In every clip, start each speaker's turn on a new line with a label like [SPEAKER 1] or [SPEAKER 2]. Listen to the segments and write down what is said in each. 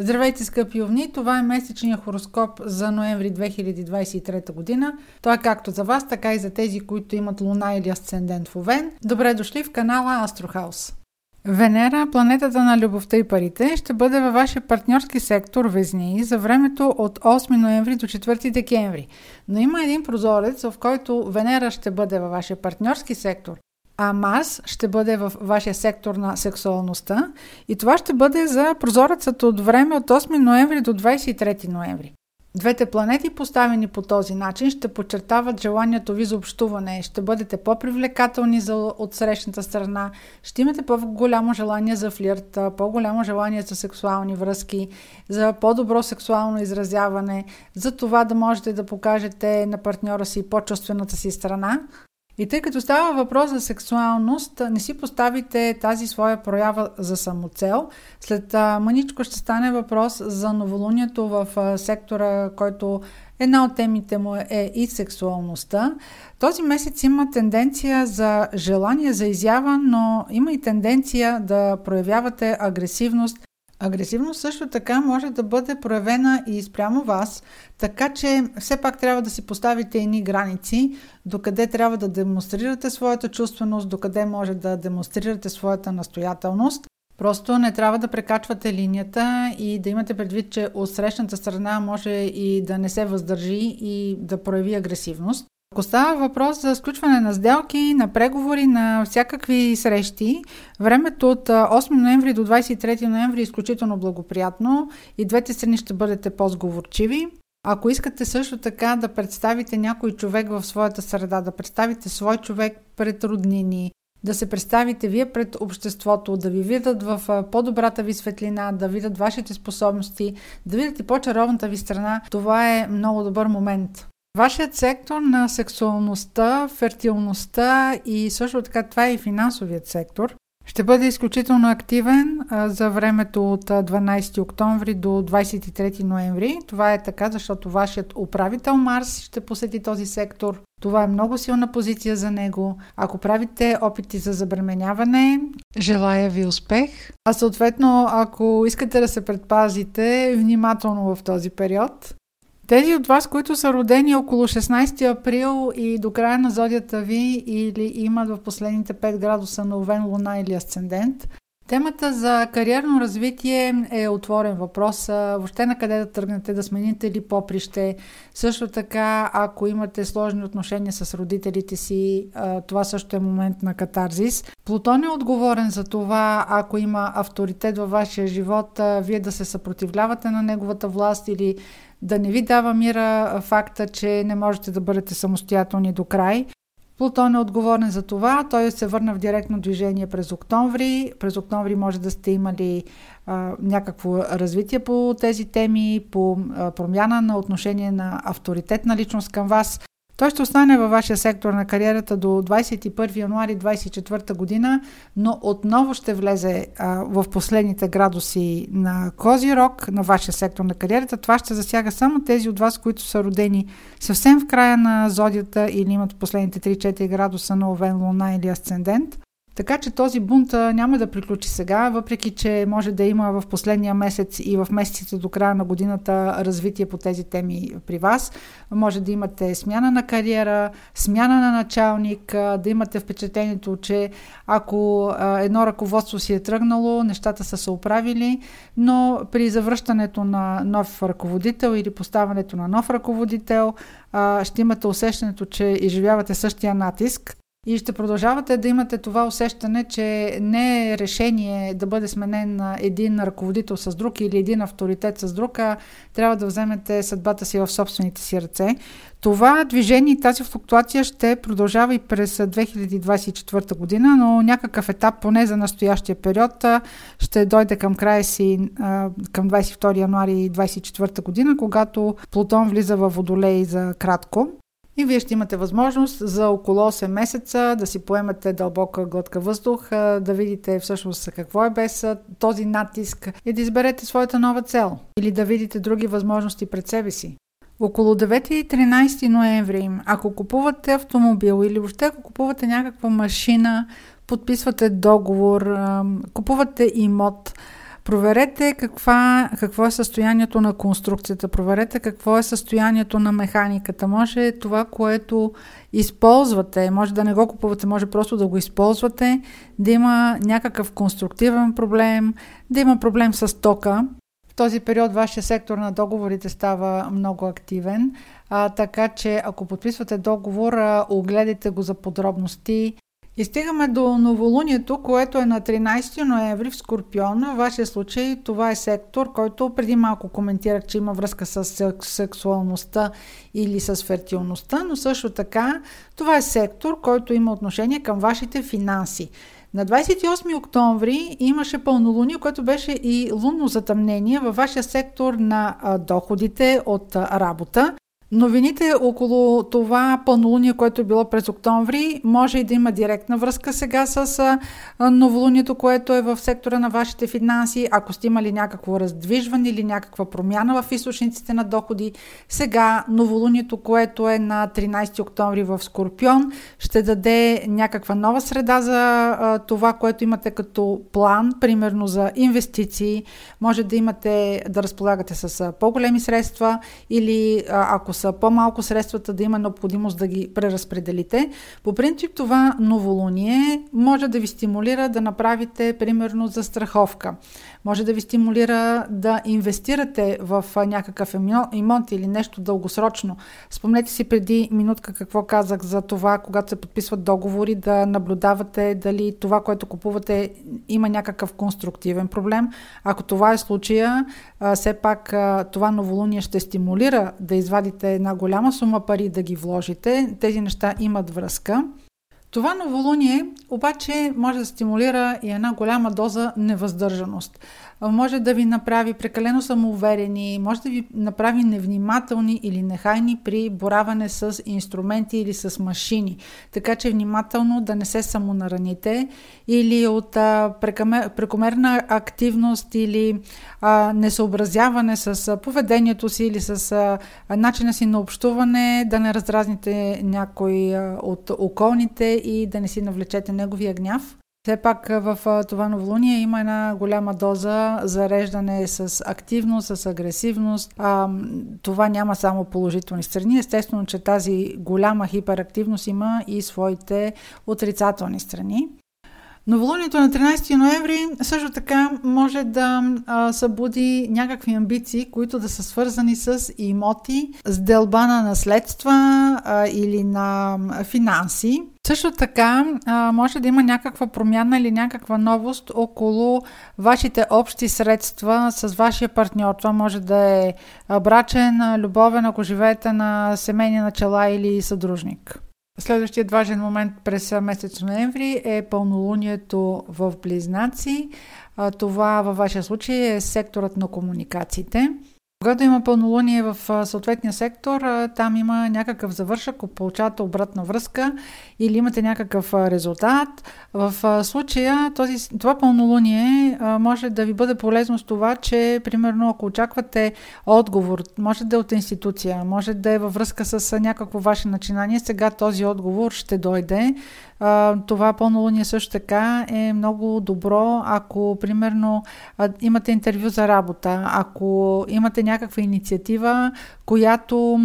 [SPEAKER 1] Здравейте, скъпи овни! Това е месечния хороскоп за ноември 2023 година. Той е както за вас, така и за тези, които имат луна или асцендент в Овен. Добре дошли в канала Астрохаус. Венера, планетата на любовта и парите, ще бъде във вашия партньорски сектор Везни за времето от 8 ноември до 4 декември. Но има един прозорец, в който Венера ще бъде във вашия партньорски сектор а Марс ще бъде в вашия сектор на сексуалността. И това ще бъде за прозорецът от време от 8 ноември до 23 ноември. Двете планети, поставени по този начин, ще подчертават желанието ви за общуване, ще бъдете по-привлекателни за отсрещната страна, ще имате по-голямо желание за флирт, по-голямо желание за сексуални връзки, за по-добро сексуално изразяване, за това да можете да покажете на партньора си по-чувствената си страна, и тъй като става въпрос за сексуалност, не си поставите тази своя проява за самоцел. След мъничко ще стане въпрос за новолунието в сектора, който една от темите му е и сексуалността. Този месец има тенденция за желание за изява, но има и тенденция да проявявате агресивност Агресивност също така може да бъде проявена и спрямо вас, така че все пак трябва да си поставите едни граници, докъде трябва да демонстрирате своята чувственост, докъде може да демонстрирате своята настоятелност. Просто не трябва да прекачвате линията и да имате предвид, че от срещната страна може и да не се въздържи и да прояви агресивност. Ако става въпрос за сключване на сделки, на преговори, на всякакви срещи, времето от 8 ноември до 23 ноември е изключително благоприятно и двете страни ще бъдете по-сговорчиви. Ако искате също така да представите някой човек в своята среда, да представите свой човек пред роднини, да се представите вие пред обществото, да ви видят в по-добрата ви светлина, да видят вашите способности, да видят и по-чаровната ви страна, това е много добър момент. Вашият сектор на сексуалността, фертилността и също така това е и финансовият сектор ще бъде изключително активен за времето от 12 октомври до 23 ноември. Това е така, защото вашият управител Марс ще посети този сектор. Това е много силна позиция за него. Ако правите опити за забременяване, желая ви успех. А съответно, ако искате да се предпазите, внимателно в този период. Тези от вас, които са родени около 16 април и до края на зодията ви или имат в последните 5 градуса на Овен, Луна или Асцендент, Темата за кариерно развитие е отворен въпрос. Въобще на къде да тръгнете, да смените ли поприще. Също така, ако имате сложни отношения с родителите си, това също е момент на катарзис. Плутон е отговорен за това, ако има авторитет във вашия живот, вие да се съпротивлявате на неговата власт или да не ви дава мира факта, че не можете да бъдете самостоятелни до край. Плутон е отговорен за това. Той се върна в директно движение през октомври. През октомври може да сте имали а, някакво развитие по тези теми, по а, промяна на отношение на авторитетна личност към вас. Той ще остане във вашия сектор на кариерата до 21 януари 2024 година, но отново ще влезе а, в последните градуси на Козирог, на вашия сектор на кариерата. Това ще засяга само тези от вас, които са родени съвсем в края на зодията или имат последните 3-4 градуса на Овен, Луна или Асцендент. Така че този бунт няма да приключи сега, въпреки че може да има в последния месец и в месеците до края на годината развитие по тези теми при вас. Може да имате смяна на кариера, смяна на началник, да имате впечатлението, че ако едно ръководство си е тръгнало, нещата са се оправили, но при завръщането на нов ръководител или поставането на нов ръководител, ще имате усещането, че изживявате същия натиск, и ще продължавате да имате това усещане, че не е решение да бъде сменен един ръководител с друг или един авторитет с друг, а трябва да вземете съдбата си в собствените си ръце. Това движение и тази флуктуация ще продължава и през 2024 година, но някакъв етап, поне за настоящия период, ще дойде към края си към 22 януари 2024 година, когато Плутон влиза в Водолей за кратко. И вие ще имате възможност за около 8 месеца да си поемете дълбока глътка въздух, да видите всъщност какво е без този натиск и да изберете своята нова цел или да видите други възможности пред себе си. Около 9 и 13 ноември, ако купувате автомобил или въобще ако купувате някаква машина, подписвате договор, купувате имот, Проверете каква, какво е състоянието на конструкцията, проверете какво е състоянието на механиката. Може това, което използвате, може да не го купувате, може просто да го използвате, да има някакъв конструктивен проблем, да има проблем с тока. В този период вашия сектор на договорите става много активен, а, така че ако подписвате договор, огледайте го за подробности, и стигаме до новолунието, което е на 13 ноември в Скорпион. В вашия случай това е сектор, който преди малко коментирах, че има връзка с сексуалността или с фертилността, но също така това е сектор, който има отношение към вашите финанси. На 28 октомври имаше пълнолуние, което беше и лунно затъмнение във вашия сектор на доходите от работа. Новините около това пълнолуние, което е било през октомври, може и да има директна връзка сега с новолунието, което е в сектора на вашите финанси. Ако сте имали някакво раздвижване или някаква промяна в източниците на доходи, сега новолунието, което е на 13 октомври в Скорпион, ще даде някаква нова среда за това, което имате като план, примерно за инвестиции. Може да имате да разполагате с по-големи средства или ако са по-малко средствата, да има необходимост да ги преразпределите. По принцип това новолуние може да ви стимулира да направите примерно за страховка. Може да ви стимулира да инвестирате в някакъв имот или нещо дългосрочно. Спомнете си преди минутка какво казах за това, когато се подписват договори, да наблюдавате дали това, което купувате, има някакъв конструктивен проблем. Ако това е случая, все пак това новолуние ще стимулира да извадите една голяма сума пари да ги вложите. Тези неща имат връзка. Това новолуние обаче може да стимулира и една голяма доза невъздържаност може да ви направи прекалено самоуверени, може да ви направи невнимателни или нехайни при бораване с инструменти или с машини. Така че внимателно да не се самонараните или от а, прекамер, прекомерна активност или а, несъобразяване с поведението си или с а, начина си на общуване, да не раздразните някой а, от околните и да не си навлечете неговия гняв. Все пак в това новолуние има една голяма доза зареждане с активност, с агресивност. А, това няма само положителни страни. Естествено, че тази голяма хиперактивност има и своите отрицателни страни. Новолунието на 13 ноември също така може да а, събуди някакви амбиции, които да са свързани с имоти, с делба на наследства а, или на финанси. Също така може да има някаква промяна или някаква новост около вашите общи средства с вашия партньор. Това може да е брачен, любовен, ако живеете на семейни начала или съдружник. Следващият важен момент през месец ноември е пълнолунието в Близнаци. Това във вашия случай е секторът на комуникациите. Когато има пълнолуние в съответния сектор, там има някакъв завършък, получавате обратна връзка или имате някакъв резултат. В случая този, това пълнолуние може да ви бъде полезно с това, че примерно ако очаквате отговор, може да е от институция, може да е във връзка с някакво ваше начинание, сега този отговор ще дойде. Това пълнолуние също така е много добро, ако примерно имате интервю за работа, ако имате някаква инициатива, която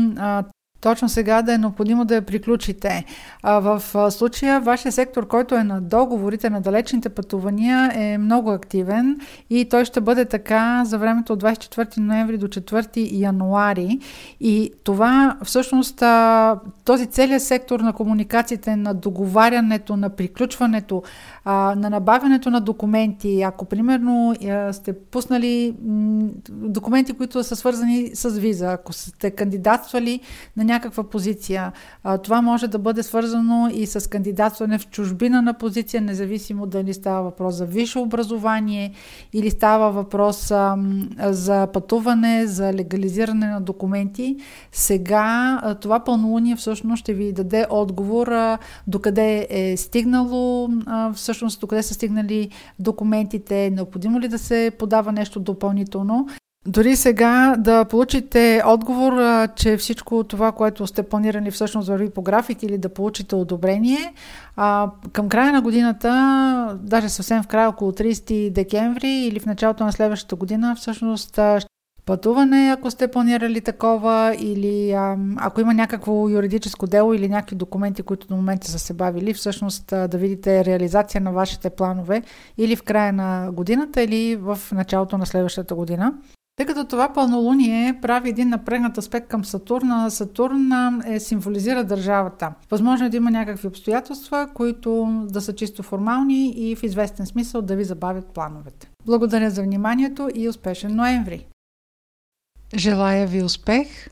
[SPEAKER 1] точно сега да е необходимо да я приключите. А в случая вашия сектор, който е на договорите на далечните пътувания е много активен и той ще бъде така за времето от 24 ноември до 4 януари и това всъщност този целият сектор на комуникациите, на договарянето, на приключването, на набавянето на документи, ако примерно сте пуснали документи, които са свързани с виза, ако сте кандидатствали на някаква позиция. Това може да бъде свързано и с кандидатстване в чужбина на позиция, независимо дали става въпрос за висше образование или става въпрос за пътуване, за легализиране на документи. Сега това пълнолуние всъщност ще ви даде отговор докъде е стигнало, всъщност докъде са стигнали документите, необходимо ли да се подава нещо допълнително Дори сега да получите отговор, че всичко това, което сте планирали всъщност върви по график или да получите одобрение, към края на годината, даже съвсем в края, около 30 декември или в началото на следващата година, всъщност пътуване, ако сте планирали такова, или ако има някакво юридическо дело или някакви документи, които до момента са се бавили, всъщност да видите реализация на вашите планове или в края на годината, или в началото на следващата година. Тъй като това пълнолуние прави един напрегнат аспект към Сатурн, Сатурн е, символизира държавата. Възможно е да има някакви обстоятелства, които да са чисто формални и в известен смисъл да ви забавят плановете. Благодаря за вниманието и успешен ноември! Желая ви успех